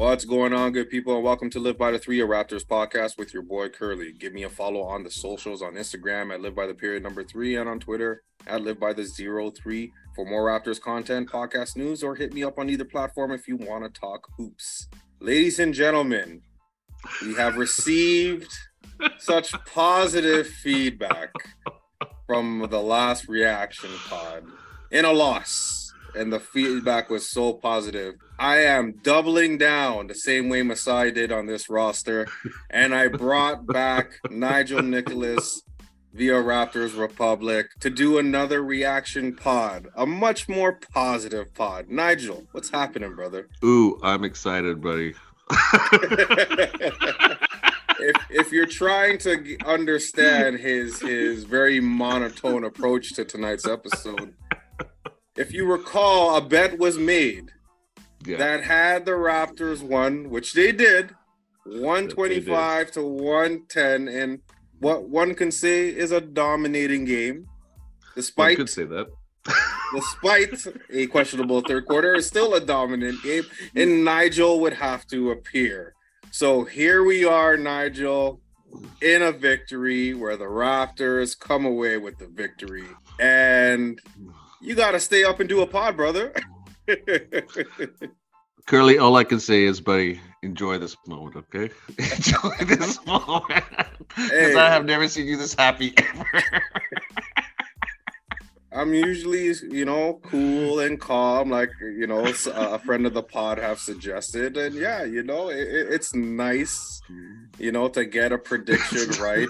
What's going on, good people, and welcome to Live by the Three, a Raptors podcast with your boy Curly. Give me a follow on the socials on Instagram at Live by the Period Number Three and on Twitter at Live by the Zero Three for more Raptors content, podcast news, or hit me up on either platform if you want to talk hoops. Ladies and gentlemen, we have received such positive feedback from the last reaction pod in a loss and the feedback was so positive. I am doubling down the same way Masai did on this roster, and I brought back Nigel Nicholas via Raptors Republic to do another reaction pod, a much more positive pod. Nigel, what's happening, brother? Ooh, I'm excited, buddy. if, if you're trying to understand his his very monotone approach to tonight's episode, if you recall, a bet was made yeah. that had the Raptors won, which they did, 125 they did. to 110, and what one can say is a dominating game. Despite one could say that. despite a questionable third quarter, it's still a dominant game, and Nigel would have to appear. So here we are, Nigel, in a victory where the Raptors come away with the victory. And you got to stay up and do a pod, brother. Curly, all I can say is, buddy, enjoy this moment, okay? enjoy this moment. Because hey. I have never seen you this happy ever. I'm usually, you know, cool and calm, like you know, uh, a friend of the pod have suggested, and yeah, you know, it, it's nice, you know, to get a prediction right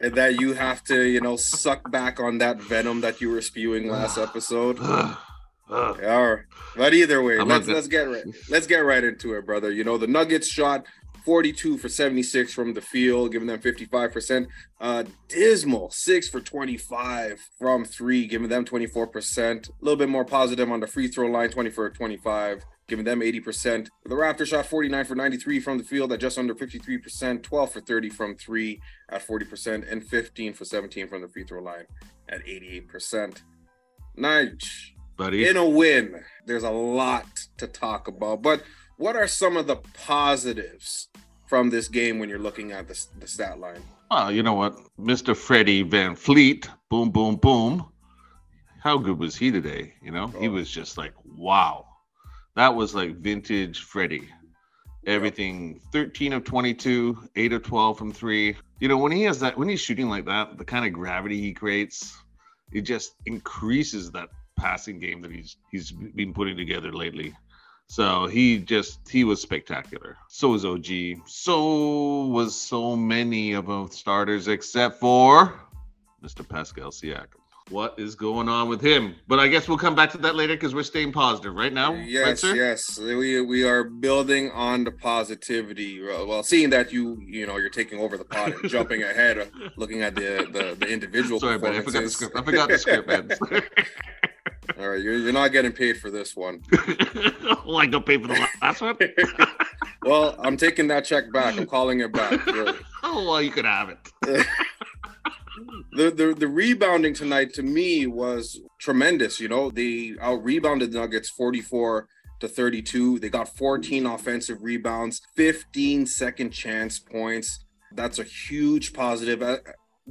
that you have to, you know, suck back on that venom that you were spewing last episode. yeah, but either way, I'm let's let's get right let's get right into it, brother. You know, the Nuggets shot 42 for 76 from the field, giving them 55%. Uh, dismal, 6 for 25 from 3, giving them 24%. A little bit more positive on the free throw line, 20 for 25 giving them 80%. The Raptors shot 49 for 93 from the field at just under 53%, 12 for 30 from three at 40%, and 15 for 17 from the free throw line at 88%. Nige, buddy, in a win, there's a lot to talk about. But what are some of the positives from this game when you're looking at the, the stat line? Well, you know what? Mr. Freddie VanVleet, boom, boom, boom. How good was he today? You know, oh. he was just like, wow that was like vintage Freddie. Everything 13 of 22, 8 of 12 from three. You know, when he has that, when he's shooting like that, the kind of gravity he creates, it just increases that passing game that he's he's been putting together lately. So he just he was spectacular. So was OG. So was so many of the starters except for Mr. Pascal Siakam what is going on with him. But I guess we'll come back to that later because we're staying positive right now. Yes, right, yes, we we are building on the positivity. Well, seeing that you you know you're taking over the pot and jumping ahead, of looking at the the, the individual. Sorry, but I forgot the script. I forgot the script, man. All right, you're, you're not getting paid for this one. well, I got paid for the last one. well, I'm taking that check back. I'm calling it back. Really. Oh well, you could have it the, the the rebounding tonight to me was tremendous. You know, they out rebounded the Nuggets 44 to 32. They got 14 offensive rebounds, 15 second chance points. That's a huge positive.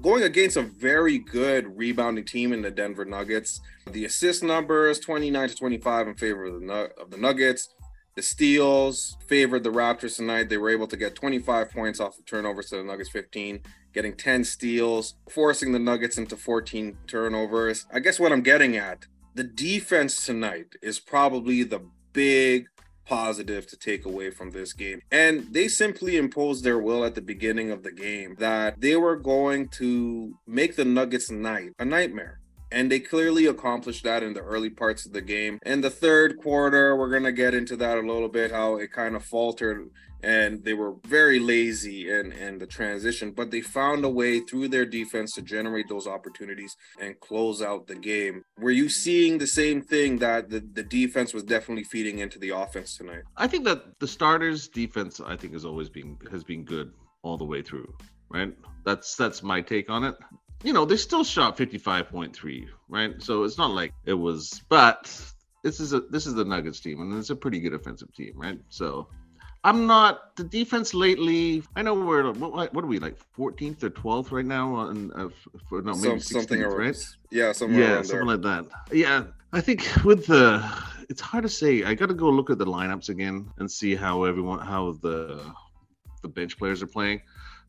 Going against a very good rebounding team in the Denver Nuggets. The assist numbers 29 to 25 in favor of the, of the Nuggets. The steals favored the Raptors tonight. They were able to get 25 points off the turnovers to the Nuggets 15 getting 10 steals, forcing the Nuggets into 14 turnovers. I guess what I'm getting at, the defense tonight is probably the big positive to take away from this game. And they simply imposed their will at the beginning of the game that they were going to make the Nuggets night a nightmare. And they clearly accomplished that in the early parts of the game. In the third quarter, we're going to get into that a little bit, how it kind of faltered and they were very lazy in, in the transition, but they found a way through their defense to generate those opportunities and close out the game. Were you seeing the same thing that the, the defense was definitely feeding into the offense tonight? I think that the starters defense I think has always been has been good all the way through, right? That's that's my take on it. You know, they still shot 55.3, right? So it's not like it was but this is a this is the Nuggets team, and it's a pretty good offensive team, right? So I'm not the defense lately. I know we're what, what are we like 14th or 12th right now on uh, for no maybe Some, 16th, something right? Yeah, something yeah, something like that. Yeah, I think with the it's hard to say. I got to go look at the lineups again and see how everyone how the the bench players are playing.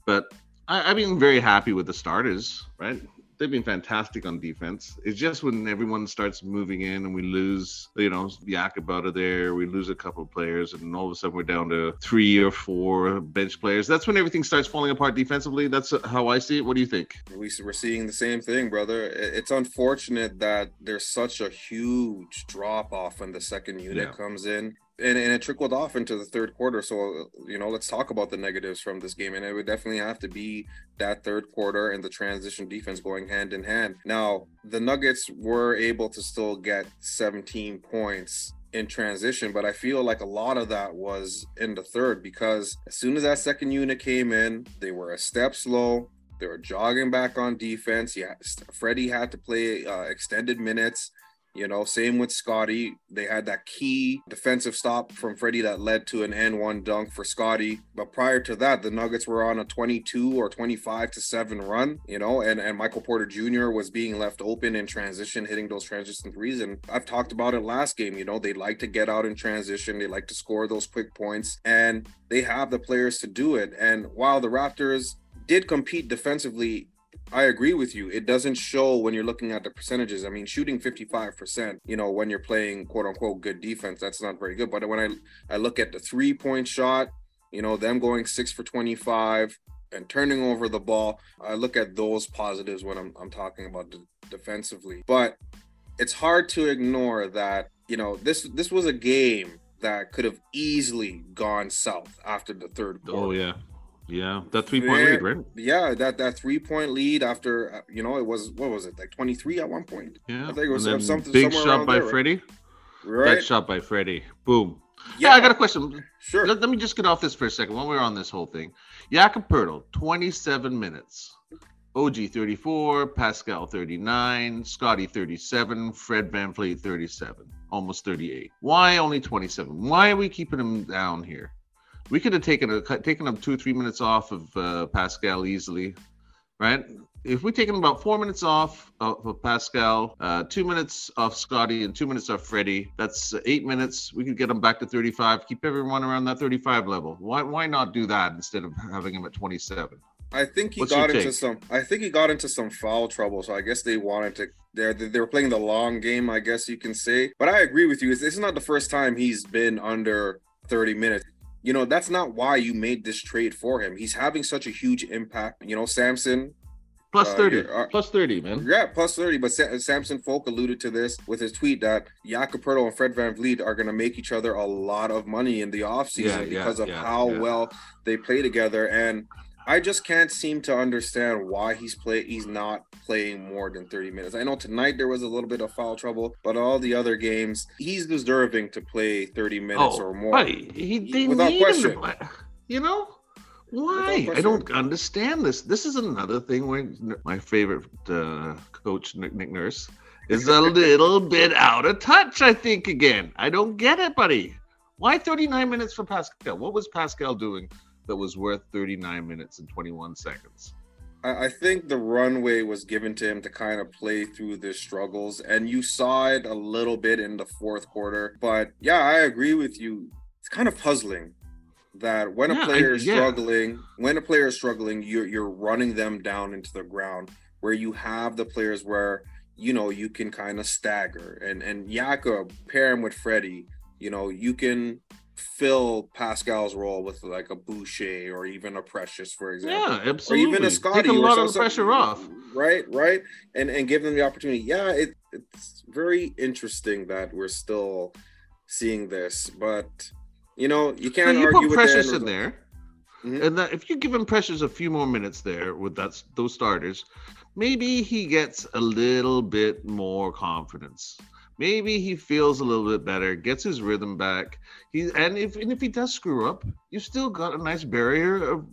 But I, I've been very happy with the starters, right? They've been fantastic on defense. It's just when everyone starts moving in and we lose, you know, Jakob out of there, we lose a couple of players, and all of a sudden we're down to three or four bench players. That's when everything starts falling apart defensively. That's how I see it. What do you think? We, we're seeing the same thing, brother. It's unfortunate that there's such a huge drop off when the second unit yeah. comes in and, and it trickled off into the third quarter. So, you know, let's talk about the negatives from this game. And it would definitely have to be that third quarter and the transition defense going hand in hand. Now, the Nuggets were able to still get 17 points in transition, but I feel like a lot of that was in the third because as soon as that second unit came in, they were a step slow. They were jogging back on defense. Yeah, Freddie had to play uh, extended minutes. You know, same with Scottie. They had that key defensive stop from Freddie that led to an and-one dunk for Scottie. But prior to that, the Nuggets were on a 22 or 25 to 7 run, you know, and, and Michael Porter Jr. was being left open in transition, hitting those transition threes. And I've talked about it last game, you know, they like to get out in transition, they like to score those quick points, and they have the players to do it. And while the Raptors did compete defensively I agree with you. It doesn't show when you're looking at the percentages. I mean, shooting 55%, you know, when you're playing quote unquote good defense, that's not very good. But when I I look at the three point shot, you know, them going six for 25 and turning over the ball, I look at those positives when I'm I'm talking about de- defensively. But it's hard to ignore that, you know, this this was a game that could have easily gone south after the third oh, quarter. Oh yeah. Yeah, that three point lead, right? Yeah, that that three point lead after uh, you know it was what was it like twenty three at one point? Yeah, I think it was something. Big shot by there, Freddie. Right? That shot by Freddie. Boom. Yeah, hey, I got a question. Sure. Let, let, me just get off this for a second while we're on this whole thing. Jakob Poeltl, 27 minutes. OG 34, Pascal 39, Scottie 37, Fred VanVleet 37, almost 38. Why only 27? Why are we keeping him down here? We could have taken a taken him two or three minutes off of uh, Pascal easily, right? If we take taken about four minutes off of Pascal, uh, two minutes off Scottie, and two minutes off Freddie, that's eight minutes. We could get him back to 35. Keep everyone around that 35 level. Why why not do that instead of having him at 27? I think he What's got into some. I think he got into some foul trouble. So I guess they wanted to. They're they were playing the long game. I guess you can say. But I agree with you. This is not the first time he's been under 30 minutes you know, that's not why you made this trade for him. He's having such a huge impact. You know, Samson. Plus 30. Uh, plus 30, man. Yeah, plus 30. But Sa- Samson Folk alluded to this with his tweet that Jakob and Fred VanVleet are going to make each other a lot of money in the offseason yeah, because yeah, of yeah, how well they play together. And I just can't seem to understand why he's play he's not playing more than 30 minutes. I know tonight there was a little bit of foul trouble, but all the other games he's deserving to play 30 minutes oh, or more. Right. He they without need question. Him play. You know? Why? I don't understand this. This is another thing where my favorite uh, coach Nick, Nick Nurse is a little bit out of touch, I think again. I don't get it, buddy. Why 39 minutes for Pascal? What was Pascal doing that was worth 39 minutes and 21 seconds. I think the runway was given to him to kind of play through the struggles, and you saw it a little bit in the fourth quarter. But yeah, I agree with you. It's kind of puzzling that when yeah, a player I, is yeah. struggling, when a player is struggling, you're you're running them down into the ground. Where you have the players where you know you can kind of stagger, and and Jakob pair him with Freddie. You know you can fill Pascal's role with like a Boucher or even a Precious, for example. Yeah, absolutely. Or even a Scottie. Take a lot of pressure off. Right, right, and and give them the opportunity. Yeah, it, it's very interesting that we're still seeing this, but you know you can't you argue put Precious in there. Mm-hmm. And that if you give him Precious a few more minutes there with that those starters, maybe he gets a little bit more confidence maybe he feels a little bit better, gets his rhythm back. He and if and if he does screw up, you still got a nice barrier of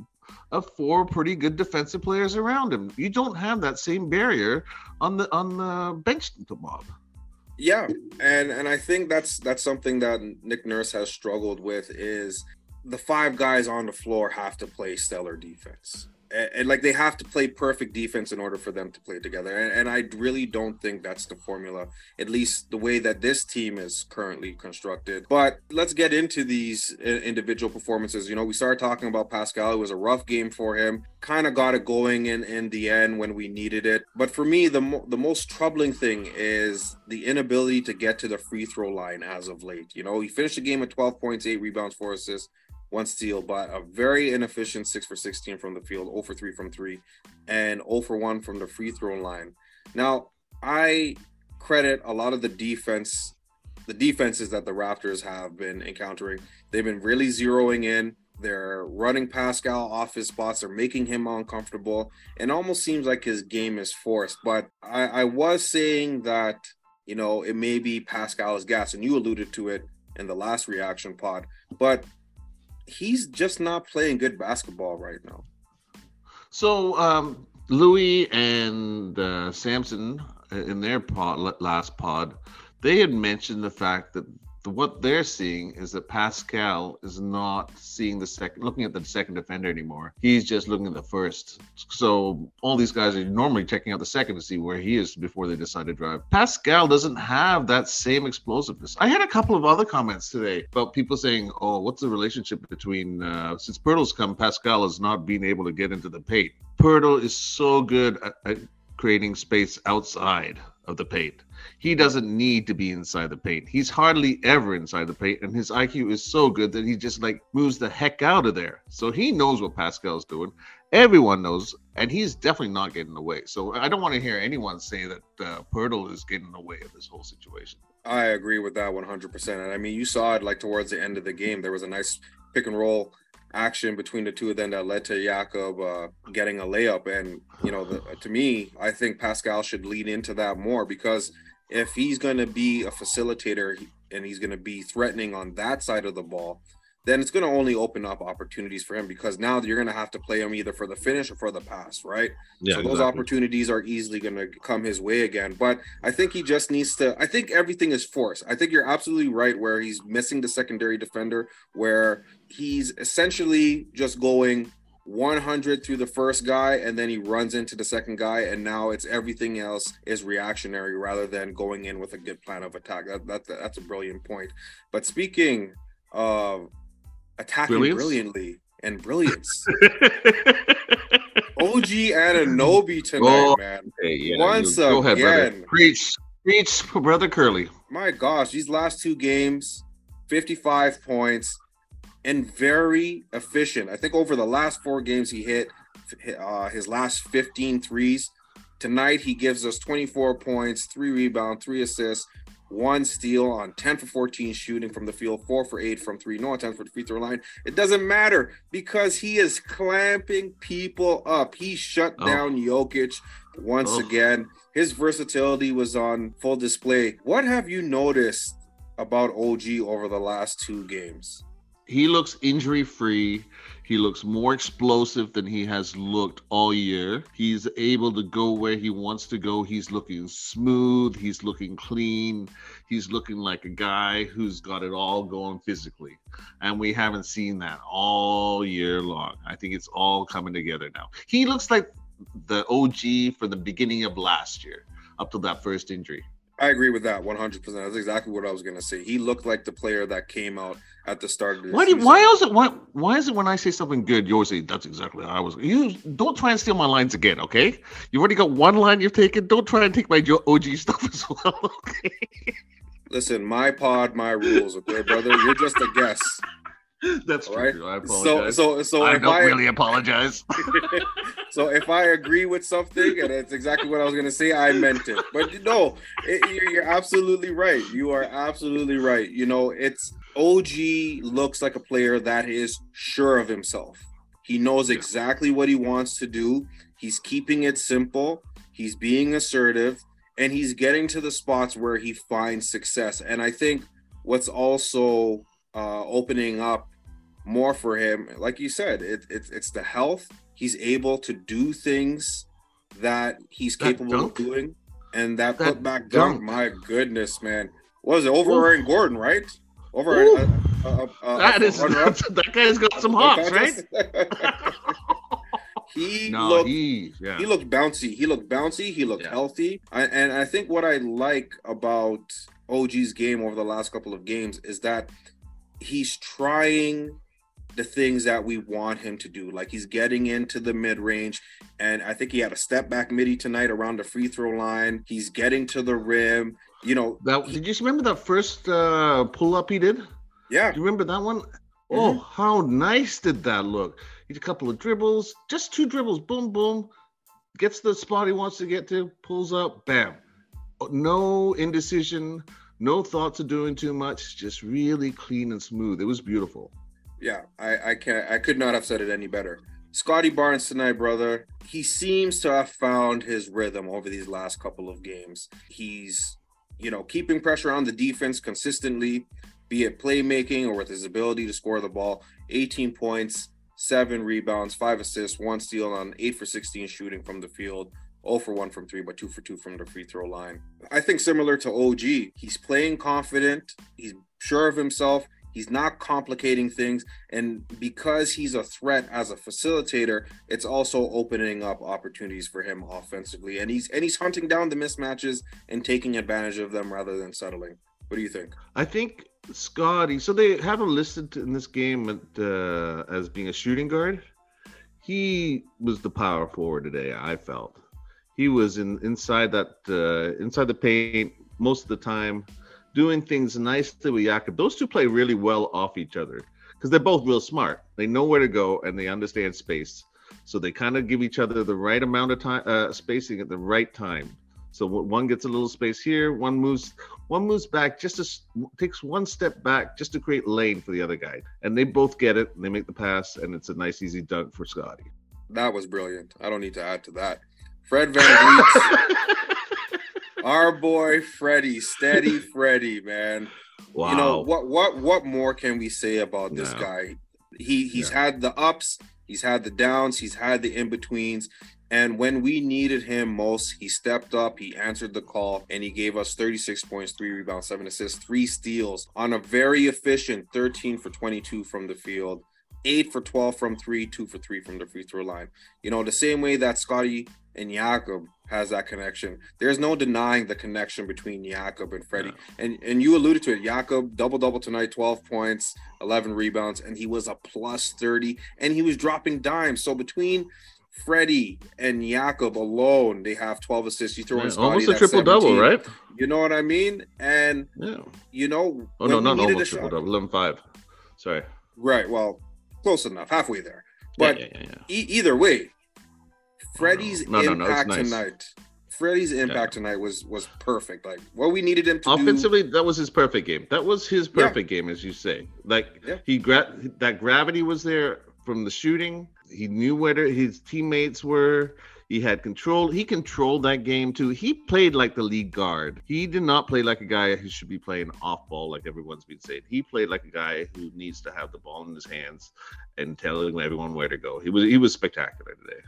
of four pretty good defensive players around him. You don't have that same barrier on the on the bench, Bob. Yeah, and and I think that's that's something that Nick Nurse has struggled with is the five guys on the floor have to play stellar defense and, like they have to play perfect defense in order for them to play together. And, and, I really don't think that's the formula, at least the way that this team is currently constructed. But let's get into these uh, individual performances. You know, we started talking about Pascal. It was a rough game for him. Kind of got it going in in the end when we needed it. But for me, the mo- the most troubling thing is the inability to get to the free throw line as of late. You know, he finished the game at 12 points, eight rebounds, four assists one steal, but a very inefficient six for 16 from the field, 0 for 3 from three, and 0 for 1 from the free throw line. Now, I credit a lot of the defense, the defenses that the Raptors have been encountering. They've been really zeroing in. They're running Pascal off his spots. They're making him uncomfortable. And almost seems like his game is forced. But I, I was saying that, you know, it may be Pascal's gas, and you alluded to it in the last reaction pod. But he's just not playing good basketball right now. So um, Louis and uh, Samson uh, in their pod, last pod, they had mentioned the fact that what they're seeing is that Pascal is not seeing the second, looking at the second defender anymore. He's just looking at the first. So all these guys are normally checking out the second to see where he is before they decide to drive. Pascal doesn't have that same explosiveness. I had a couple of other comments today about people saying, "Oh, what's the relationship between uh, since Poeltl's come, Pascal has not been able to get into the paint." Poeltl is so good at, at creating space outside of the paint. He doesn't need to be inside the paint. He's hardly ever inside the paint, and his IQ is so good that he just like moves the heck out of there. So he knows what Pascal's doing. Everyone knows, and he's definitely not getting away. So I don't want to hear anyone say that uh, Poeltl is getting away of this whole situation. I agree with that 100%. And I mean, you saw it like towards the end of the game. There was a nice pick and roll action between the two of them that led to Jakob uh, getting a layup. And, you know, the, to me, I think Pascal should lead into that more because if he's going to be a facilitator and he's going to be threatening on that side of the ball, then it's going to only open up opportunities for him because now you're going to have to play him either for the finish or for the pass, right? Yeah, so those exactly. opportunities are easily going to come his way again. But I think he just needs to. I think everything is forced. I think you're absolutely right where he's missing the secondary defender, where he's essentially just going 100 through the first guy and then he runs into the second guy and now it's everything else is reactionary rather than going in with a good plan of attack that, that that's a brilliant point but speaking of attacking Brilliance? brilliantly and brilliance. OG Anunoby tonight, oh, man. Hey, yeah, Once you, again. Ahead, preach, preach, brother Curly. My gosh, these last two games, 55 points and very efficient. I think over the last four games, he hit uh, his last 15 threes. Tonight, he gives us 24 points, three rebounds, three assists, one steal on 10 for 14 shooting from the field, four for eight from three, no attempts for the free throw line. It doesn't matter because he is clamping people up. He shut oh. down Jokic once oh. again. His versatility was on full display. What have you noticed about OG over the last two games? He looks injury free. He looks more explosive than he has looked all year. He's able to go where he wants to go. He's looking smooth. He's looking clean. He's looking like a guy who's got it all going physically. And we haven't seen that all year long. I think it's all coming together now. He looks like the OG from the beginning of last year up to that first injury. I agree with that 100%. That's exactly what I was going to say. He looked like the player that came out at the start of the why, do, why is it why, why is it when I say something good, you always say that's exactly how I was. You don't try and steal my lines again, okay? You've already got one line you've taken. Don't try and take my OG stuff as well, okay? Listen, my pod, my rules, okay, brother? You're just a guest. That's true. Right? I apologize. So, so, so I don't I, really apologize. so if I agree with something and it's exactly what I was going to say, I meant it. But no, it, you're, you're absolutely right. You are absolutely right. You know, it's OG looks like a player that is sure of himself. He knows exactly what he wants to do. He's keeping it simple. He's being assertive, and he's getting to the spots where he finds success. And I think what's also uh, opening up more for him. Like you said, it, it, it's the health. He's able to do things that he's that capable dunk? of doing. And that, That putback dunk, dunk. my goodness, man. What was it over Ooh. Aaron Gordon, right? Over uh, that is that guy's got some hops, right? he No, looked he yeah. he looked bouncy. He looked bouncy. He looked Yeah. healthy. I, and I think what I like about OG's game over the last couple of games is that he's trying the things that we want him to do. Like he's getting into the mid range. And I think he had a step back midi tonight around the free throw line. He's getting to the rim. You know, That did you remember that first uh, pull up he did? Yeah, do you remember that one? Mm-hmm. Oh, how nice did that look? He did a couple of dribbles, just two dribbles, boom, boom, gets the spot he wants to get to, pulls up, bam. Oh, No indecision, no thoughts of doing too much, just really clean and smooth. It was beautiful. Yeah. I, I can't I could not have said it any better. Scottie Barnes tonight, brother. He seems to have found his rhythm over these last couple of games. He's, you know, keeping pressure on the defense consistently, be it playmaking or with his ability to score the ball. 18 points, seven rebounds, five assists, one steal on eight for 16 shooting from the field. 0 for 1 from 3, but 2 for 2 from the free throw line. I think similar to OG, he's playing confident, he's sure of himself, he's not complicating things, and because he's a threat as a facilitator, it's also opening up opportunities for him offensively. And he's and he's hunting down the mismatches and taking advantage of them rather than settling. What do you think? I think Scottie. So they have him listed in this game at, uh, as being a shooting guard. He was the power forward today. I felt he was in inside that uh, inside the paint most of the time, doing things nicely with Jakob. Those two play really well off each other because they're both real smart. They know where to go and they understand space. So they kind of give each other the right amount of time uh, spacing at the right time. So one gets a little space here, one moves one moves back just to, takes one step back just to create lane for the other guy, and they both get it. And they make the pass, and it's a nice easy dunk for Scottie. That was brilliant. I don't need to add to that. Fred VanVleet, our boy Freddie, steady Freddie, man. wow. You know what? What? What more can we say about this No. guy? He he's Yeah. had the ups, he's had the downs, he's had the in betweens, and when we needed him most, he stepped up, he answered the call, and he gave us 36 points, three rebounds, seven assists, three steals on a very efficient 13 for 22 from the field. Eight for 12 from three, two for three from the free throw line. You know, the same way that Scottie and Jakob has that connection. There's no denying the connection between Jakob and Freddie. And and you alluded to it. Jakob double double tonight, 12 points, 11 rebounds, and he was a plus 30, and he was dropping dimes. So between Freddie and Jakob alone, they have 12 assists. You throw in Yeah, almost a triple double, right? You know what I mean? And Yeah. you know, Oh no, not almost shot- triple double. 11-5. Sorry. Right. Well, close enough, halfway there. But yeah, yeah, yeah, yeah. e- either way, Freddie's No, no, no, impact nice. tonight. Freddie's impact tonight was was perfect. Like what we needed him to do. Offensively, that was his perfect game. That was his Yeah. perfect game, as you say. Like Yeah. he gra- that gravity was there from the shooting. He knew where his teammates were. He had control. He controlled that game too. He played like the lead guard. He did not play like a guy who should be playing off ball, like everyone's been saying. He played like a guy who needs to have the ball in his hands and telling everyone where to go. He was he was spectacular today.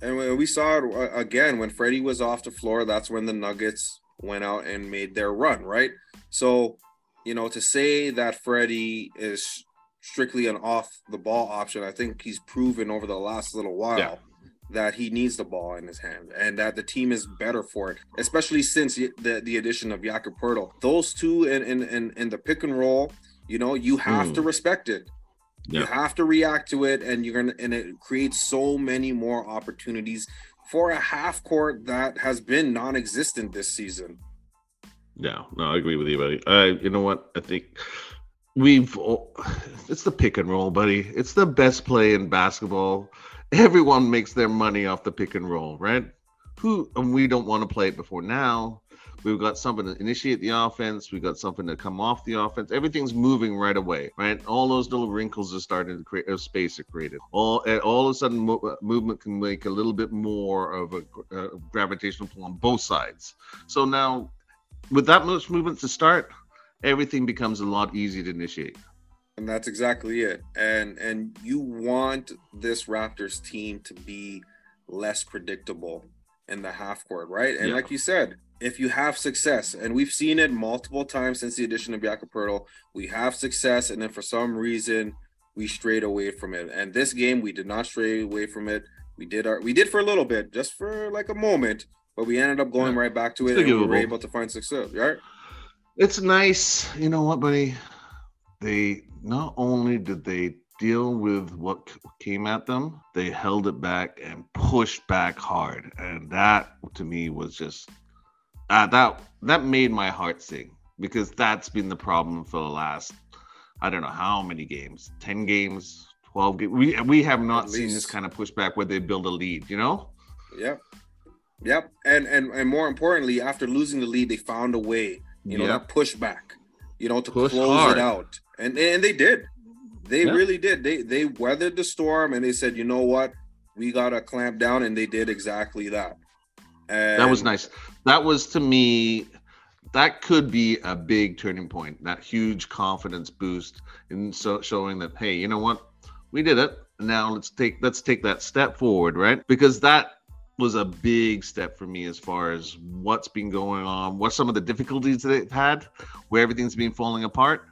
And when we saw it uh, again when Freddie was off the floor, that's when the Nuggets went out and made their run, right? So, you know, to say that Freddie is strictly an off the ball option, I think he's proven over the last little while Yeah. that he needs the ball in his hand and that the team is better for it, especially since the the, the addition of Jakob Poeltl. Those two in in, in, in the pick and roll, you know, you have Mm. to respect it. You Yeah. have to react to it, and you're gonna and it creates so many more opportunities for a half court that has been non-existent this season. Yeah, no, I agree with you, buddy. Uh, you know what? I think we've all- it's the pick and roll, buddy. It's the best play in basketball. Everyone makes their money off the pick and roll, right? Who and we don't want to play it before now. We've got something to initiate the offense. We've got something to come off the offense. Everything's moving right away, right? All those little wrinkles are starting to create a space are created. All all of a sudden, mo- movement can make a little bit more of a uh, gravitational pull on both sides. So now with that much movement to start, everything becomes a lot easier to initiate. And that's exactly it. And and you want this Raptors team to be less predictable in the half court, right? And Yeah. like you said, if you have success, and we've seen it multiple times since the addition of Jakob Poeltl, we have success, and then for some reason we strayed away from it. And this game, we did not stray away from it. We did our we did for a little bit, just for like a moment, but we ended up going yeah. right back to it, and we were able to find success. Right? It's nice, you know what, buddy. They not only did they deal with what came at them, they held it back and pushed back hard, and that to me was just uh, that that made my heart sing because that's been the problem for the last I don't know how many games, ten games, twelve games. We we have not seen this kind of pushback where they build a lead. You know. Yep. Yep. And and and more importantly, after losing the lead, they found a way. You know, yep. that pushback. You know, to push close hard. it out, and and they did. They yep. really did. They they weathered the storm, and they said, you know what, we gotta clamp down, and they did exactly that. And that was nice. That was to me, that could be a big turning point. That huge confidence boost in so showing that hey, you know what, we did it. Now let's take let's take that step forward, right? Because that was a big step for me as far as what's been going on, what some of the difficulties that they've had, where everything's been falling apart.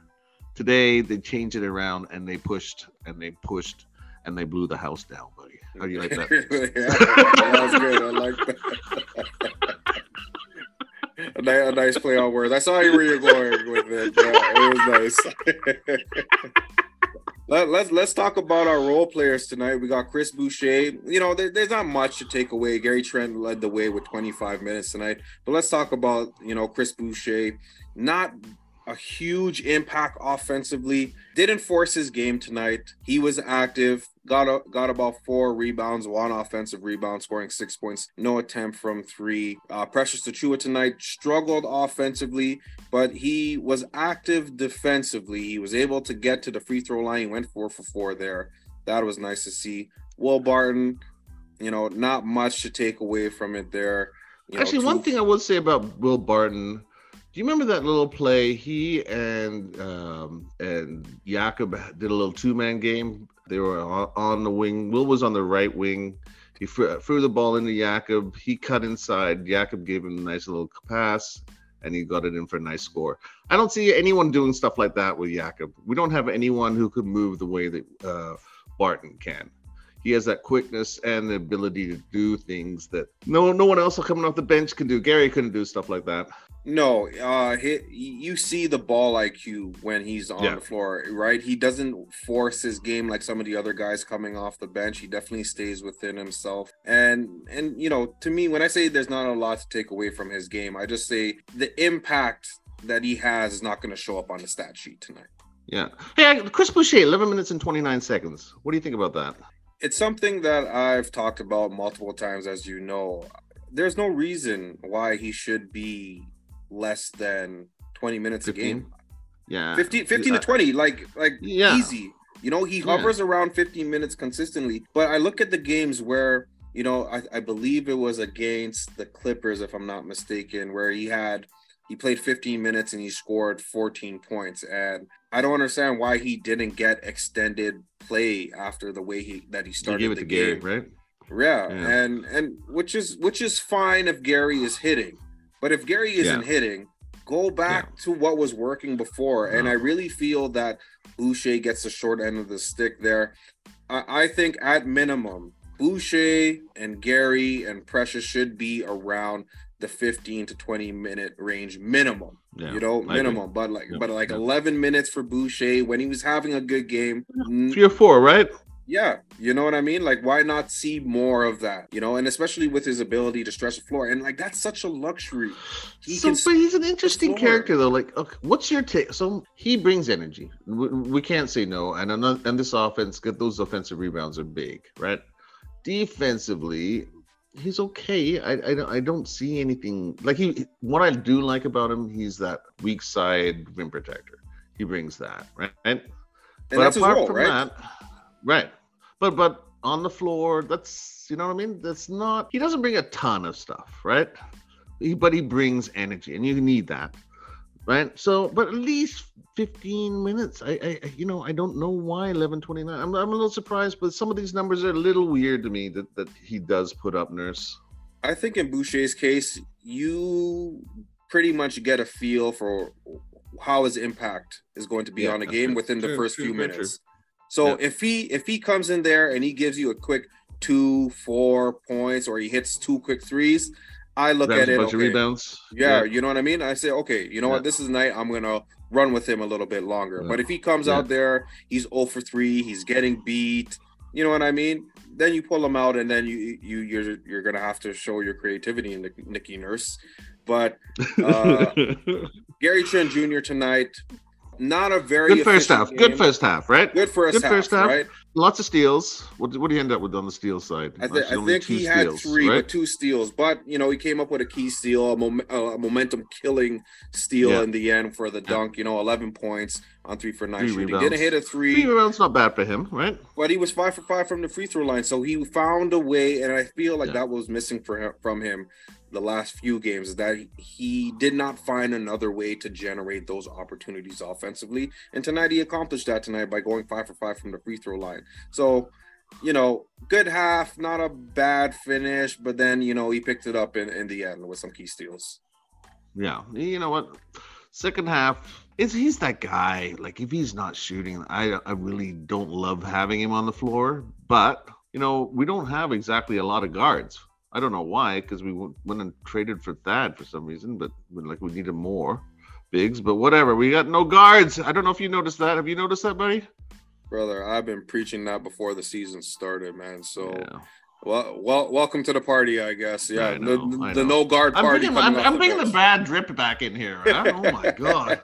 Today they changed it around and they pushed and they pushed and they blew the house down, buddy. How do you like that? yeah, that was good. I like that. A, nice, a nice play on words. I saw where you're going with it. Yeah, it was nice. Let, let's let's talk about our role players tonight. We got Chris Boucher. You know, there, there's not much to take away. Gary Trent led the way with 25 minutes tonight, but let's talk about you know Chris Boucher. Not a huge impact offensively. Didn't force his game tonight. He was active. Got a, got about four rebounds, one offensive rebound, scoring six points. No attempt from three. Uh, Precious Achiuwa tonight struggled offensively, but he was active defensively. He was able to get to the free throw line. He went four for four there. That was nice to see. Will Barton, you know, not much to take away from it there. You Actually, one thing I would say about Will Barton do you remember that little play? He and um, and Jakob did a little two man game. They were on, the wing. Will was on the right wing. He threw, the ball into Jakob. He cut inside. Jakob gave him a nice little pass, and he got it in for a nice score. I don't see anyone doing stuff like that with Jakob. We don't have anyone who could move the way that uh, Barton can he has that quickness and the ability to do things that no no one else coming off the bench can do. Gary couldn't do stuff like that. No, uh, he, you see the ball IQ when he's on yeah. the floor, right? He doesn't force his game like some of the other guys coming off the bench. He definitely stays within himself. And and you know, to me, when I say there's not a lot to take away from his game, I just say the impact that he has is not going to show up on the stat sheet tonight. Yeah. Hey, Chris Boucher, 11 minutes and 29 seconds. What do you think about that? It's something that I've talked about multiple times, as you know. There's no reason why he should be less than 20 minutes 15? a game. Yeah. 15, 15 to 20, like like yeah. easy. You know, he hovers yeah. around 15 minutes consistently. But I look at the games where, you know, I, I believe it was against the Clippers, if I'm not mistaken, where he had he played 15 minutes and he scored 14 points. And I don't understand why he didn't get extended play after the way he that he started the game. right? Yeah, yeah, and and which is which is fine if Gary is hitting. But if Gary isn't yeah. hitting, go back yeah. to what was working before. And I really feel that Boucher gets the short end of the stick there. I, I think at minimum, Boucher and Gary and Precious should be around the 15 to 20 minute range minimum. Yeah, you know, minimum. But like yeah, but like yeah. 11 minutes for Boucher when he was having a good game. Three or four, right? Yeah, you know what I mean? Like, why not see more of that? You know, and especially with his ability to stretch the floor, and like that's such a luxury. He so, but he's an interesting character, though. Like, okay, what's your take? So he brings energy. We, we can't say no. And and this offense, get those offensive rebounds are big, right? Defensively, he's okay. I, I, I don't see anything like he. What I do like about him, he's that weak side rim protector. He brings that, right? And but apart role, from right? that Right. But but on the floor, that's you know what I mean? That's not he doesn't bring a ton of stuff, right? He, but he brings energy and you need that. Right? So but at least 15 minutes. I, I you know, I don't know why 11:29. I'm I'm a little surprised, but some of these numbers are a little weird to me that that he does put up nurse. I think in Boucher's case, you pretty much get a feel for how his impact is going to be Yeah, on a game true. within the True, first true, few minutes. So Yeah. if he if he comes in there and he gives you a quick two, four points, or he hits two quick threes, I look at it. okay, rebounds. yeah, you know what I mean. I say, okay, you know Yeah. what, this is night. I'm gonna run with him a little bit longer. Yeah. But if he comes Yeah. out there, he's 0 for three, he's getting beat. You know what I mean? Then you pull him out, and then you you you're you're gonna have to show your creativity in Nick- Nicky Nurse. But uh, Gary Trent Jr. tonight, not a very good first half. game. Good first half, right? Good first good half, first half. right? Lots of steals. What, what do you end up with on the steal side? I, th- Actually, I think he had three, right? but two steals. But you know, he came up with a key steal, a, mom- a momentum killing steal Yeah. in the end for the dunk. You know, eleven points on three for nine Three shooting. rebounds. Didn't hit a Three three, rebounds not bad for him, right? but he was five for five from the free throw line. So he found a way, and I feel like Yeah. that was missing for him, from him the last few games. Is that he did not find another way to generate those opportunities offensively, and tonight he accomplished that tonight by going five for five from the free throw line. So you know, good half, not a bad finish, but then you know he picked it up in, in the end with some key steals. Yeah. You know what? Second half is he's that guy. Like if he's not shooting, I I really don't love having him on the floor. But you know we don't have exactly a lot of guards. I don't know why, because we went and traded for Thad for some reason, but like we needed more bigs. But whatever, we got no guards. I don't know if you noticed that. Have you noticed that, buddy? Brother, I've been preaching that before the season started, man. So Yeah. well, well, welcome to the party, I guess. Yeah, I know, the, the no guard I'm party. bringing, I'm, I'm bringing the bad drip back in here. Huh? Oh my god,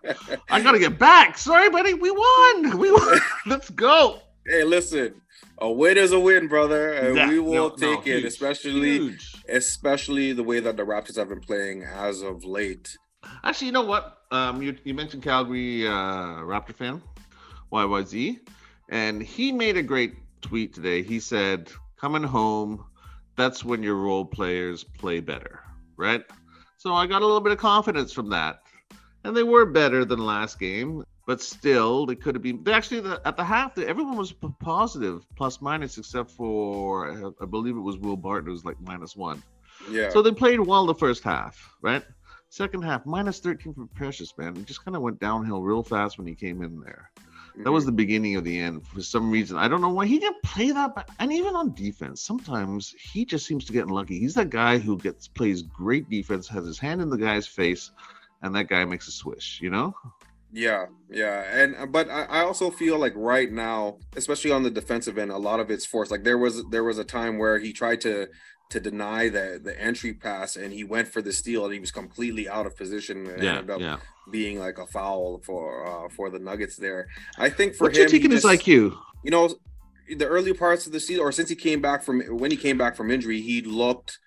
I gotta get back. Sorry, buddy. We won. We won. Let's go. hey, listen, a win is a win, brother, and Yeah, we will no, no, take it, huge, especially huge. especially the way that the Raptors have been playing as of late. Actually, you know what? Um, you, you mentioned Calgary uh, Raptor fan, YYZ, and he made a great tweet today. He said, "Coming home, that's when your role players play better, right?" So I got a little bit of confidence from that, and they were better than last game, but still they could have been. They actually the, at the half, everyone was p- positive, plus minus, except for I believe it was Will Barton, who was like minus one. Yeah. So they played well the first half, right? Second half, minus 13 for Precious, man. It just kind of went downhill real fast when he came in there. That was mm-hmm. the beginning of the end for some reason. I don't know why he didn't play that. But, and even on defense, sometimes he just seems to get unlucky. He's that guy who gets plays great defense, has his hand in the guy's face, and that guy makes a swish. You know? Yeah, yeah, and but I, I also feel like right now, especially on the defensive end, a lot of it's forced. Like there was there was a time where he tried to to deny the the entry pass and he went for the steal and he was completely out of position and ended up yeah. being like a foul for uh for the Nuggets there. I think for What's him, your take he on his IQ? you know, the early parts of the season, or since he came back from when he came back from injury, he looked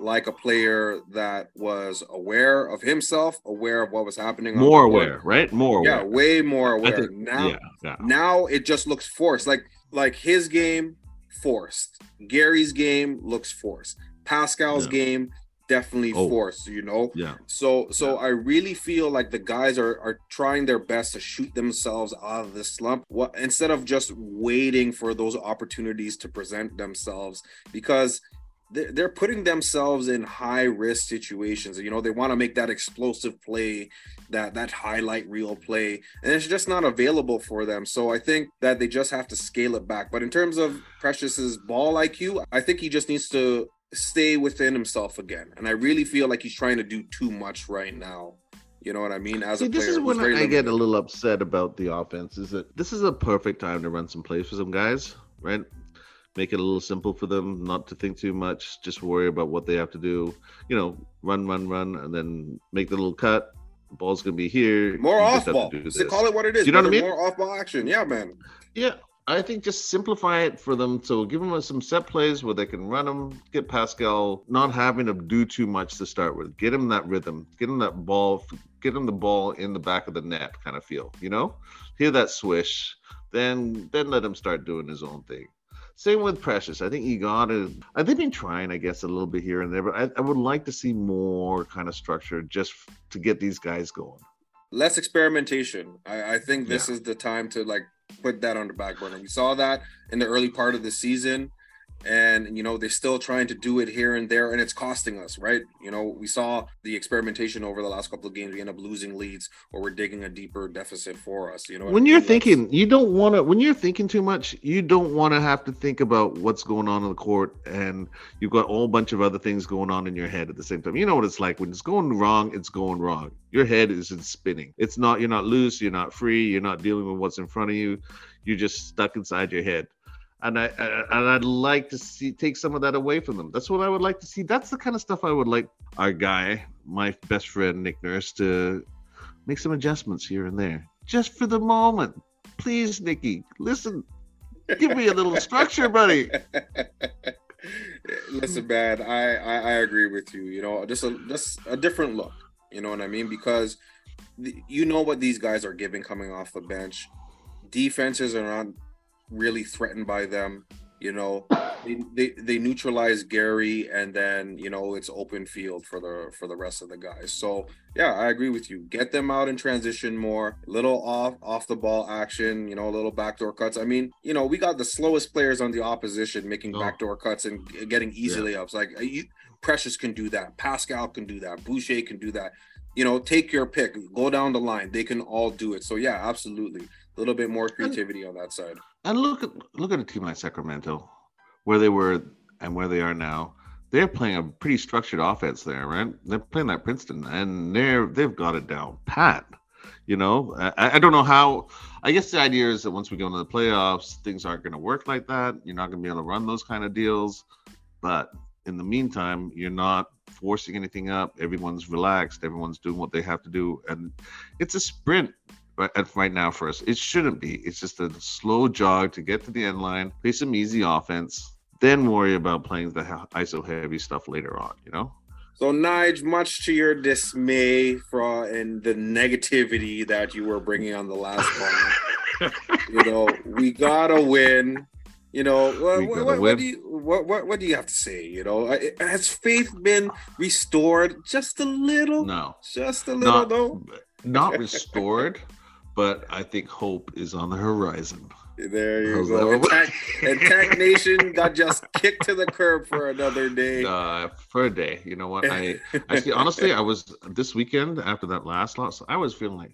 like a player that was aware of himself, aware of what was happening. More court. aware, right? More Yeah, way more aware. think- now, yeah, yeah. now it just looks forced. Like like his game forced. Gary's game looks forced. Pascal's Yeah. game definitely Oh. forced. You know. Yeah. So so Yeah. I really feel like the guys are are trying their best to shoot themselves out of the slump. What instead of just waiting for those opportunities to present themselves because they're, they're putting themselves in high risk situations. You know, they want to make that explosive play, that that highlight reel play, and it's just not available for them. So I think that they just have to scale it back. But in terms of Precious's ball IQ, I think he just needs to stay within himself again. And I really feel like he's trying to do too much right now. You know what I mean? As See, a player, this is when I get a little upset about the offense. Is that this is a perfect time to run some plays for some guys, right? Make it a little simple for them, not to think too much, just worry about what they have to do. You know, run, run, run, and then make the little cut. The ball's gonna be here. more You off ball. So call it what it is. You know what I mean? More off ball action. Yeah, man. Yeah, I think just simplify it for them. So give them some set plays where they can run them. Get Pascal not having to do too much to start with. Get him that rhythm. Get him that ball. Get him the ball in the back of the net kind of feel. You know, hear that swish. Then then let him start doing his own thing. Same with Precious. I think you got to. uh, They've been trying, I guess, a little bit here and there, but I, I would like to see more kind of structure just to get these guys going. less experimentation. I, I think this is the time to like put that on the back burner. We saw that in the early part of the season, and you know they're still trying to do it here and there and it's costing us right? You know we saw the experimentation over the last couple of games we end up losing leads or we're digging a deeper deficit for us you know when you're thinking you don't want to when you're thinking too much you don't want to have to think about what's going on in the court and you've got a whole bunch of other things going on in your head at the same time. You know what it's like when it's going wrong it's going wrong. Your head isn't spinning. It's not you're not loose you're not free you're not dealing with what's in front of you. You're just stuck inside your head and I and I'd like to see take some of that away from them. That's what I would like to see. That's the kind of stuff I would like our guy, my best friend Nick Nurse, to make some adjustments here and there, just for the moment. Please, Nikki, listen. Give me a little structure, buddy. listen, man, I, I I agree with you. You know, just a just a different look. You know what I mean? Because you know what these guys are giving coming off the bench. Defenses are not really threatened by them. You know, they, they, they neutralize Gary, and then you know it's open field for the for the rest of the guys. So yeah, I agree with you. Get them out in transition more, little off off the ball action. You know, a little backdoor cuts. I mean, you know, we got the slowest players on the opposition making oh. backdoor cuts and getting easy yeah. layups. Like uh, you, Precious can do that. Pascal can do that. Boucher can do that. You know, take your pick. Go down the line. They can all do it. So yeah, absolutely a little bit more creativity on that side. And look at look at a team like Sacramento, where they were and where they are now. They're playing a pretty structured offense there, right? They're playing that Princeton, and they're they've got it down pat. You know, I, I don't know how. I guess the idea is that once we go into the playoffs, things aren't going to work like that. You're not going to be able to run those kind of deals. But in the meantime, you're not forcing anything up. Everyone's relaxed. Everyone's doing what they have to do, and it's a sprint right now for us. It shouldn't be. It's just a slow jog to get to the end line, play some easy offense, then worry about playing the ISO heavy stuff later on. You know. So, Nige, much to your dismay for and the negativity that you were bringing on the last one, you know, we gotta win. You know, what, what, what, do you what, what what do you have to say? You know, has faith been restored just a little? No, just a little not, though. Not restored but I think hope is on the horizon. There you go. Attack, Attack Nation got just kicked to the curb for another day. Uh, for a day. You know what? I actually, honestly, I was this weekend after that last loss. I was feeling like,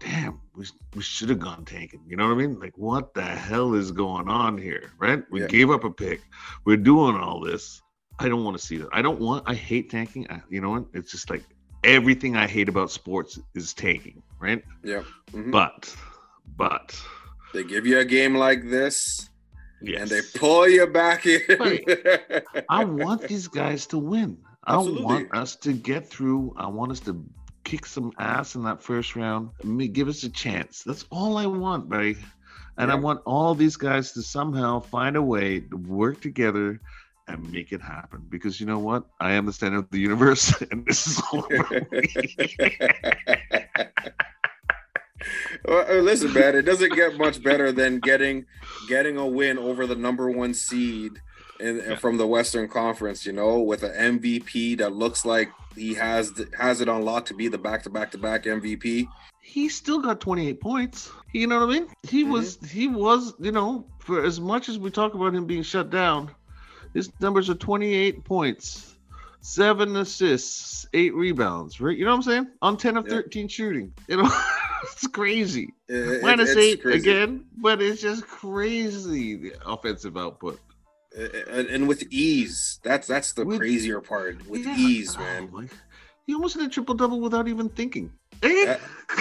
damn, we, we should have gone tanking. You know what I mean? Like, what the hell is going on here? Right? We yeah. gave up a pick. We're doing all this. I don't want to see that. I don't want. I hate tanking. I, you know what? It's just like everything I hate about sports is taking, right? Yeah. Mm-hmm. But, but they give you a game like this, yes. and they pull you back in. I want these guys to win. Absolutely. I want us to get through. I want us to kick some ass in that first round. Give us a chance. That's all I want, buddy. And yeah. I want all these guys to somehow find a way to work together and make it happen. Because you know what? I am the center of the universe, and this is all about well, uh, listen, man, it doesn't get much better than getting getting a win over the number one seed in, yeah. from the Western Conference. You know, with an MVP that looks like he has has it on lock to be the back to back to back MVP. He still got 28 points. You know what I mean? He mm-hmm. was he was you know for as much as we talk about him being shut down, his numbers are 28 points, seven assists, eight rebounds. Right? You know what I'm saying? On 10 of 13 shooting. You know, it's crazy. It, Minus eight crazy. again, but it's just crazy the offensive output. And, and with ease, that's that's the with, crazier part. With yeah, ease, oh man. Oh he almost hit a triple double without even thinking. Uh,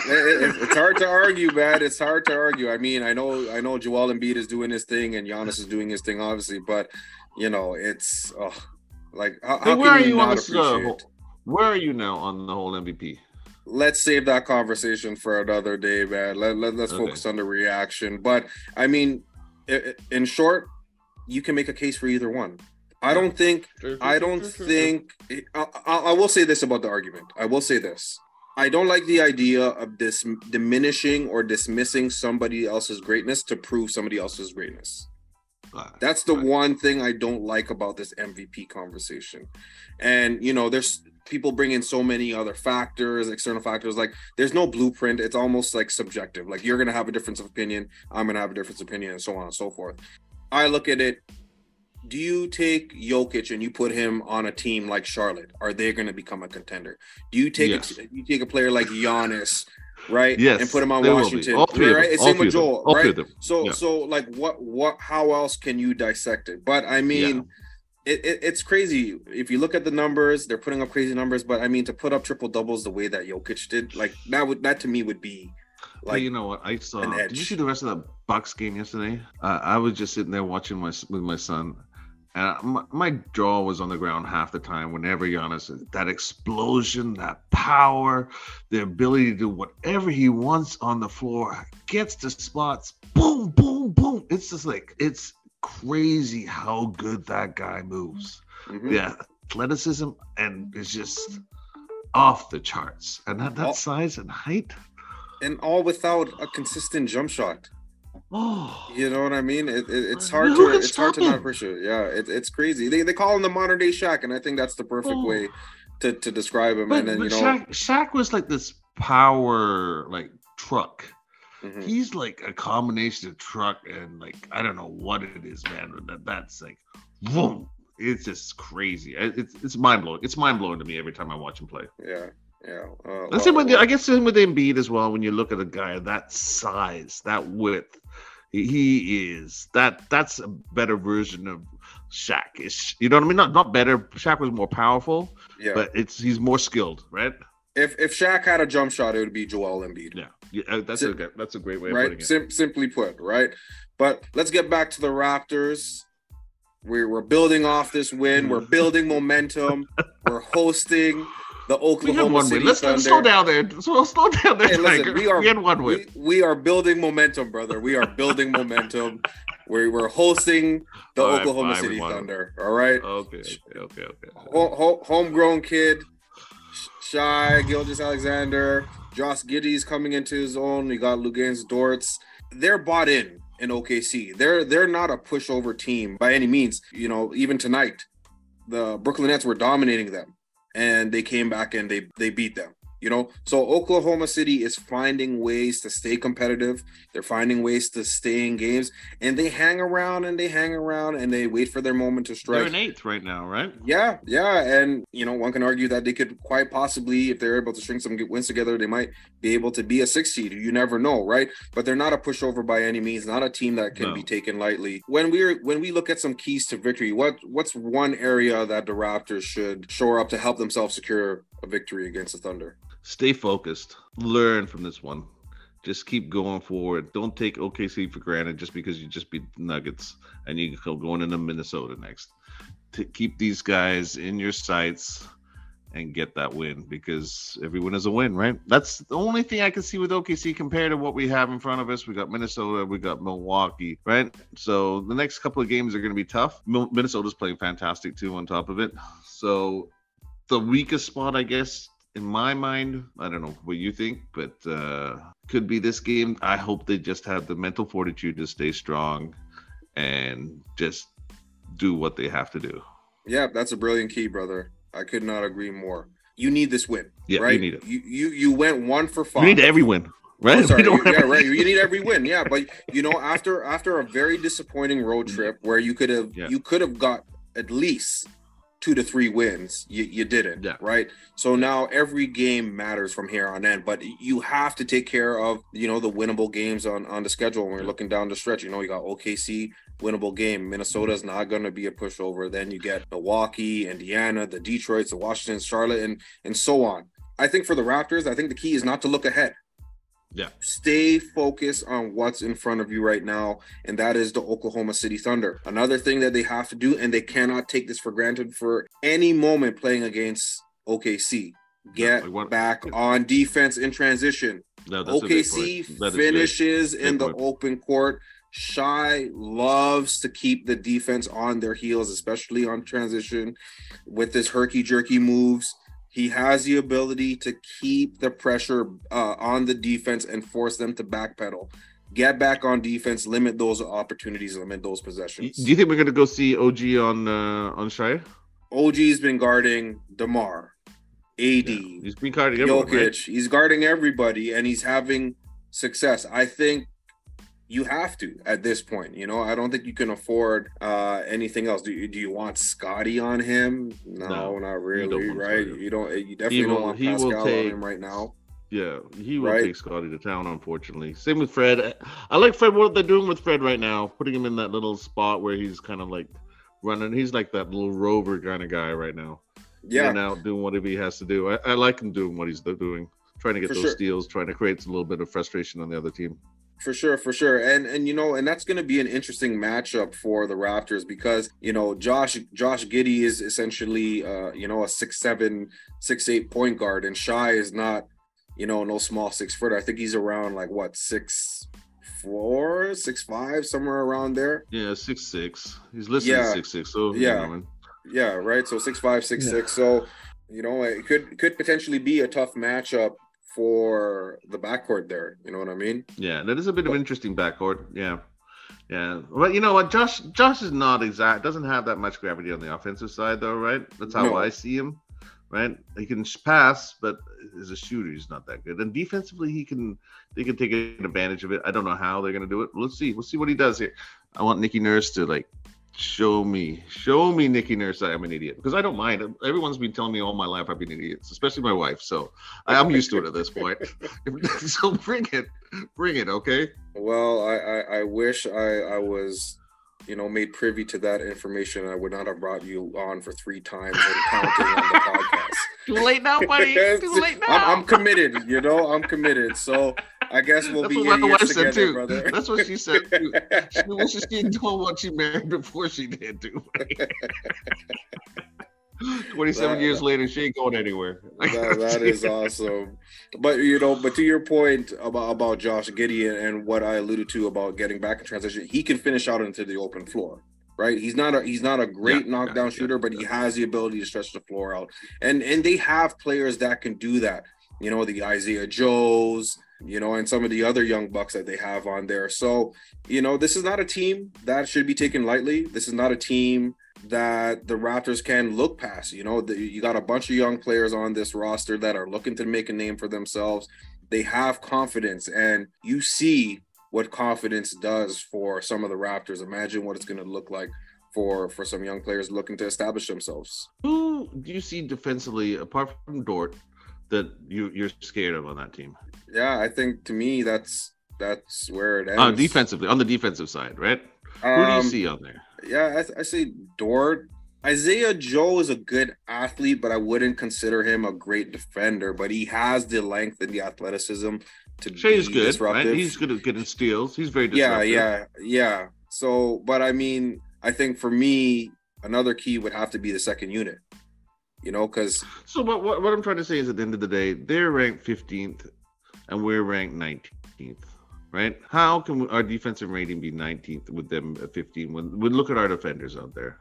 it's hard to argue, man. It's hard to argue. I mean, I know, I know, Joel Embiid is doing his thing, and Giannis is doing his thing, obviously. But you know, it's oh, like how, how where are you, on this, uh, Where are you now on the whole MVP? Let's save that conversation for another day, man. Let, let, us okay. focus on the reaction. But I mean, in short, you can make a case for either one. I don't think. I don't think. I, I will say this about the argument. I will say this. I don't like the idea of this diminishing or dismissing somebody else's greatness to prove somebody else's greatness. That's the one thing I don't like about this MVP conversation. And you know, there's people bring in so many other factors, external factors. Like there's no blueprint. It's almost like subjective. Like you're gonna have a difference of opinion. I'm gonna have a difference of opinion, and so on and so forth. I look at it. do you take Jokic and you put him on a team like Charlotte? Are they going to become a contender? Do you take Yes. a, you take a player like Giannis, right? Yes, and put him on they will be. Washington, All three of right? them. It's same three with of them. Joel, All three of them. So Yeah. so like what what how else can you dissect it? But I mean. It, it, it's crazy if you look at the numbers. They're putting up crazy numbers, but I mean to put up triple doubles the way that Jokic did, like that would that to me would be Like, like you know what? I saw. Did you see the rest of the Bucks game yesterday? Uh, I was just sitting there watching my with my son, and my, my jaw was on the ground half the time. Whenever Giannis, that explosion, that power, the ability to do whatever he wants on the floor, gets to spots, boom, boom, boom. It's just like it's crazy how good that guy moves. mhm. Yeah, athleticism and it's just off the charts. And that, that All- size and height. and all without a consistent jump shot. Oh, You know what I mean? It, it, it's hard to it's hard to not appreciate. Yeah, it, it's crazy. They they call him the modern day Shaq, and I think that's the perfect Oh. way to, to describe him. But, and then you know, Shaq, Shaq was like this power like truck. mhm. He's like a combination of truck and like I don't know what it is, man. But that that's like, boom. It's just crazy. It- It's it's mind blowing. It's mind blowing to me every time I watch him play. yeah, yeah. Uh, That's it well, with I guess same with Embiid as well. When you look at a guy that size, that width, he- is that. That's a better version of Shaq. Is you know what I mean? Not not better. Shaq was more powerful, yeah. but it's he's more skilled, right? if if Shaq had a jump shot, it would be Joel Embiid. Yeah, yeah. uh, That's a good- that's a great way of right? putting it. Sim- simply put, right? But let's get back to the Raptors. We're, we're building off this win. We're building momentum. we're hosting the We had Oklahoma one City win. Let's, Thunder. let's slow down there. So slow down there. Hey, listen, we are- had one win. We, we are building momentum, brother. We are building momentum. We're, we're hosting the All right, Oklahoma we City. Thunder. All right. Okay, okay, okay, okay. Ho- ho- homegrown kid, Sh- Shai, Gilgis Alexander, Josh Giddey's coming into his own. You got Luguentz Dort. They're bought in in OKC. They're they're not a pushover team by any means. You know, even tonight, the Brooklyn Nets were dominating them, and they came back and they they beat them. You know, so Oklahoma City is finding ways to stay competitive. They're finding ways to stay in games, and they hang around and they hang around and they wait for their moment to strike. They're in eighth right now, right? Yeah, yeah, and you know one can argue that they could quite possibly, if they're able to string some good wins together, they might be able to be a six seed. You never know, right? But they're not a pushover by any means. Not a team that can No. be taken lightly. When we're when we look at some keys to victory, what what's one area that the Raptors should shore up to help themselves secure a victory against the Thunder? Stay focused. Learn from this one. Just keep going forward. Don't take OKC for granted just because you just beat Nuggets and you go going into Minnesota next. To keep these guys in your sights and get that win because every win is a win, right? That's the only thing I can see with OKC compared to what we have in front of us. We got Minnesota, we got Milwaukee, right? So the next couple of games are going to be tough. Minnesota's playing fantastic too, on top of it. So the weakest spot, I guess, in my mind, I don't know what you think, but uh, could be this game. I hope they just have the mental fortitude to stay strong and just do what they have to do. Yeah, that's a brilliant key, brother. I could not agree more. You need this win, Yeah, right? you need it. You you you went one for five. We need every win, right? Oh, sorry. You- yeah, right. You need every win. Yeah, but you know, after after a very disappointing road trip where you could have Yeah. you could have got at least two to three wins, you, you didn't. Yeah. Right. So now every game matters from here on in. But you have to take care of you know the winnable games on on the schedule when you're Yeah. looking down the stretch. You know, you got OKC winnable game. Minnesota's not going to be a pushover. Then you get Milwaukee, Indiana, the Detroits, the Washington, Charlotte, and and so on. I think for the Raptors, I think the key is not to look ahead Yeah. stay focused on what's in front of you right now, and that is the Oklahoma City Thunder. Another thing that they have to do, and they cannot take this for granted for any moment playing against OKC. Get like what- back on defense in transition. No, OKC point. That is big. finishes in the point. open court. Shai loves to keep the defense on their heels, especially on transition with his herky jerky moves. He has the ability to keep the pressure uh, on the defense and force them to backpedal. Get back on defense, limit those opportunities, limit those possessions. Do you think we're gonna go see OG on uh, on Shire? OG's been guarding DeMar, AD, He's been guarding everyone, Jokic. right? He's guarding everybody and he's having success. I think you have to at this point. You know, I don't think you can afford uh, anything else. Do you, do you want Scottie on him? No, No, not really, want right? You don't. You definitely He don't want will Pascal on him right now. Yeah, he will Right. take Scottie to town, unfortunately. Same with Fred. I like Fred, what they're doing with Fred right now, putting him in that little spot where he's kind of like running. He's like that little rover kind of guy right now. Yeah, out doing whatever he has to do. I, I like him doing what he's doing, trying to get For those sure. steals, trying to create a little bit of frustration on the other team. For sure, for sure. And and you know, and that's gonna be an interesting matchup for the Raptors because, you know, Josh Josh Giddey is essentially uh, you know, a six seven, six eight point guard, and Shai is not, you know, no small six footer. I think he's around like what, six four, six five, somewhere around there. Yeah, six six. He's listed Yeah. six six. So Yeah. you know. Yeah, right. So six five, six Yeah. six. So, you know, it could could potentially be a tough matchup for the backcourt there. You know what I mean? Yeah, that is a bit of an interesting backcourt. Yeah. Yeah. But you know what? Josh Josh is not exact doesn't have that much gravity on the offensive side though, right? That's how No. I see him. Right? He can pass, but as a shooter, he's not that good. And defensively he can they can take advantage of it. I don't know how they're gonna do it. Let's see. We'll see what he does here. I want Nicky Nurse to like show me, show me Nikki Nurse I'm an idiot. Because I don't mind. Everyone's been telling me all my life I've been idiots, especially my wife. So I- I'm used to it at this point. so bring it. Bring it, okay? Well, I, I, I wish I, I was, you know, made privy to that information. I would not have brought you on for three times and counting on the podcast. Too late now, buddy. Too late now. I'm, I'm committed, you know, I'm committed. So I guess we'll That's be what my wife idiots said together, too. brother. That's what she said too. She wishes she told what she married before she did too. Twenty-seven That- years later, she ain't going anywhere. that, that is awesome. But you know, but to your point about about Josh Gideon and what I alluded to about getting back in transition, he can finish out into the open floor. Right, he's not a he's not a great Yeah, knockdown yeah, shooter, but he has the ability to stretch the floor out, and and they have players that can do that. You know, the Isaiah Joes, you know, and some of the other young bucks that they have on there. So, you know, this is not a team that should be taken lightly. This is not a team that the Raptors can look past. You know, the, you got a bunch of young players on this roster that are looking to make a name for themselves. They have confidence, and you see what confidence does for some of the Raptors. Imagine what it's going to look like for for some young players looking to establish themselves. Who do you see defensively, apart from Dort, that you you're scared of on that team? Yeah, I think to me that's that's where it ends. Uh, defensively, on the defensive side, right? Who do you Um, see on there? Yeah, I, I say Dort. Isaiah Joe is a good athlete, but I wouldn't consider him a great defender. But he has the length and the athleticism to Shea's be good, disruptive. right? He's good at getting steals. He's very yeah, yeah, yeah. So, but I mean, I think for me, another key would have to be the second unit. You know, because So what, what what I'm trying to say is at the end of the day, they're ranked 15th and we're ranked 19th, right? How can our defensive rating be 19th with them at 15 when we look at our defenders out there?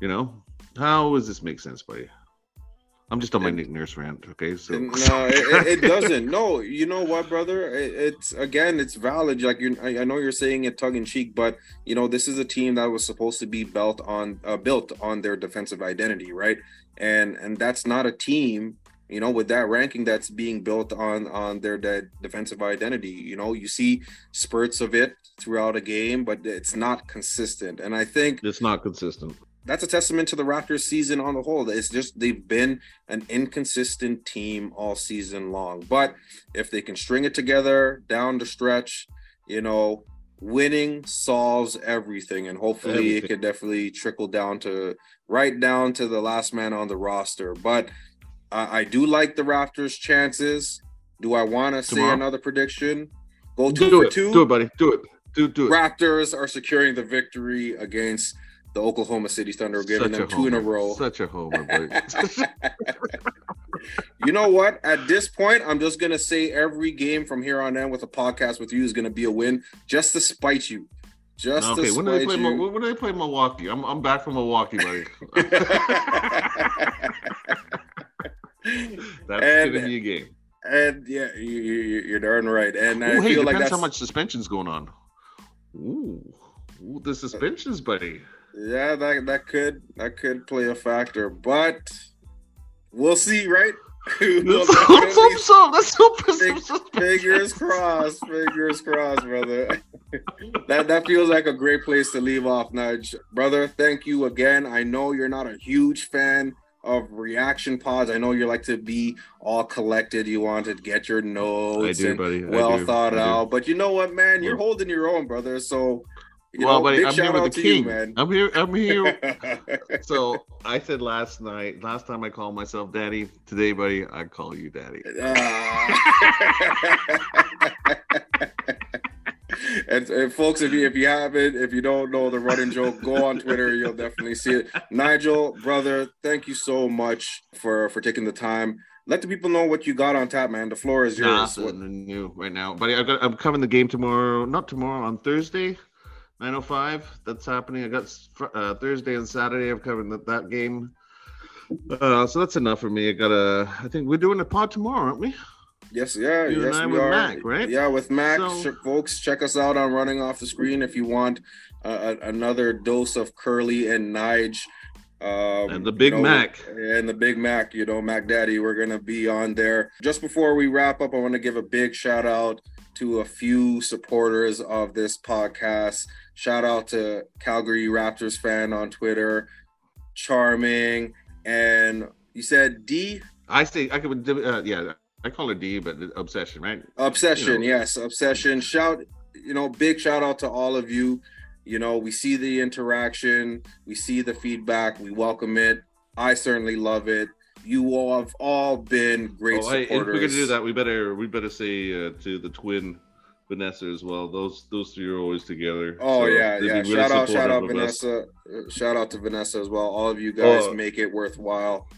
You know, how does this make sense, buddy? I'm just on my Nick Nurse rant, okay? So no, it, it- it doesn't. No, you know what, brother? It, it's again, it's valid. Like you, I, I know you're saying it tongue in cheek, but you know, this is a team that was supposed to be built on, uh, built on their defensive identity, right? And and that's not a team, you know, with that ranking that's being built on on their de- defensive identity. You know, you see spurts of it throughout a game, but it's not consistent. And I think it's not consistent. That's a testament to the Raptors season on the whole. It's just they've been an inconsistent team all season long. But if they can string it together down the stretch, you know, winning solves everything. And hopefully it Everything. can definitely trickle down to right down to the last man on the roster. But I I do like the Raptors' chances. Do I want to say another prediction? Go two Do for it. two. Do it, buddy. Do it. Do do it. Raptors are securing the victory against the Oklahoma City Thunder, giving Such them two in a row. Such a homer, you know what? At this point, I'm just gonna say every game from here on in with a podcast with you is gonna be a win, just to spite you. Just okay, to when do they play? you. When do they play Milwaukee? I'm I'm back from Milwaukee, buddy. That's And- gonna be a game. and yeah, you, you, you're darn right. And I hey, feel depends like that's how much suspension's going on. Ooh, Ooh the suspensions, buddy. Yeah, that that could that could play a factor, but we'll see, right? Let's hope so, so. Let's hope so. Fingers crossed. Fingers crossed, brother. that that feels like a great place to leave off, Nudge. Brother, thank you again. I know you're not a huge fan of reaction pods. I know you like to be all collected. You want to get your notes do, and buddy. well do. thought out. But you know what, man? You're holding your own, brother. So you well, know, buddy, I'm here with the king. You. I'm here. I'm here. so I said last night, last time I called myself daddy. Today, buddy, I call you daddy. Uh... and, and, folks, if you if you haven't, if you don't know the running joke, go on Twitter. You'll definitely see it. Nigel, brother, thank you so much for for taking the time. Let the people know what you got on tap, man. The floor is yours. Nothing new right now, buddy. I've got. I'm covering the game tomorrow. Not tomorrow. On Thursday. 905 that's happening i got uh, thursday and saturday i'm covering that, that game uh, so that's enough for me i gotta i think we're doing a pod tomorrow aren't we Yes, yeah, you yes, we are. Mac, right? Yeah, with Mac, so, folks, check us out on Running Off the Screen if you want uh, another dose of Curly and Nige. Um, and the Big you know, Mac. And the Big Mac, you know, Mac Daddy, we're going to be on there. Just before we wrap up, I want to give a big shout out to a few supporters of this podcast. Shout out to Calgary Raptors fan on Twitter, Charming, and you said D. I say I could, uh, yeah, I call it D, but obsession, right? Obsession, you know. yes, obsession. Shout, you know, big shout out to all of you. You know, we see the interaction, we see the feedback, we welcome it. I certainly love it. You all have all been great oh, supporters. Hey, if we're gonna do that, we better we better say uh, to the twin Vanessa as well. Those those three are always together. Oh so yeah, yeah. Really shout out, shout out Vanessa. Uh, shout out to Vanessa as well. All of you guys oh. make it worthwhile,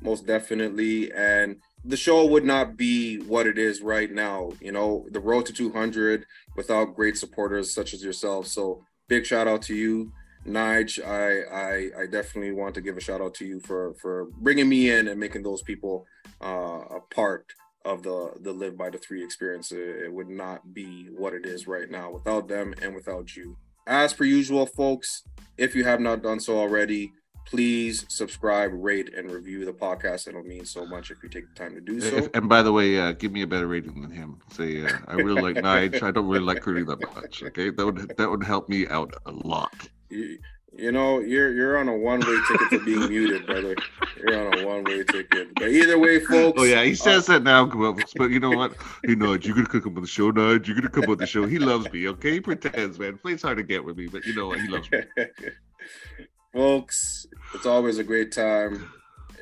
most definitely. And the show would not be what it is right now. You know, the road to 200 without great supporters such as yourself. So big shout out to you, Nige. I, I I definitely want to give a shout out to you for for bringing me in and making those people uh, a part of the the live by the three experience. It, it would not be what it is right now without them and without you. As per usual, folks, if you have not done so already, please subscribe, rate, and review the podcast. It'll mean so much if you take the time to do so. If, and by the way, uh, give me a better rating than him. Say, uh, I really like Nige. I don't really like Curly that much. Okay, that would that would help me out a lot. You, you know, you're you're on a one way ticket to being muted, brother. You're on a one way ticket. But either way, folks. Oh yeah, he says uh, that now, but you know what? Hey, Nige, you're gonna come on the show, Nige. You're gonna come on the show. He loves me. Okay, he pretends, man. Plays hard to get with me, but you know what? He loves me. Folks, it's always a great time.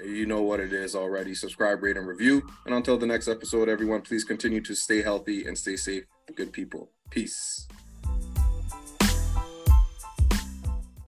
You know what it is already. Subscribe, rate, and review. And until the next episode, everyone, please continue to stay healthy and stay safe. Good people. Peace.